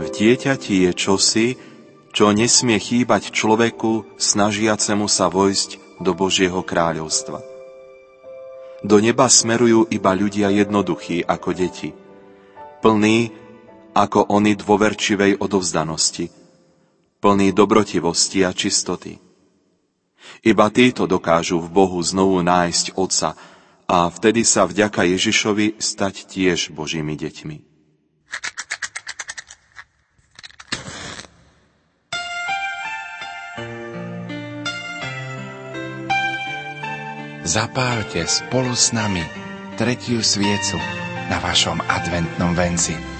V dieťati je čosi, čo nesmie chýbať človeku snažiacemu sa vojsť do Božieho kráľovstva. Do neba smerujú iba ľudia jednoduchí ako deti, plní ako oni dôverčivej odovzdanosti, plní dobrotivosti a čistoty. Iba títo dokážu v Bohu znovu nájsť Otca a vtedy sa vďaka Ježišovi stať tiež Božími deťmi. Zapálte spolu s nami tretiu sviecu na vašom adventnom venci.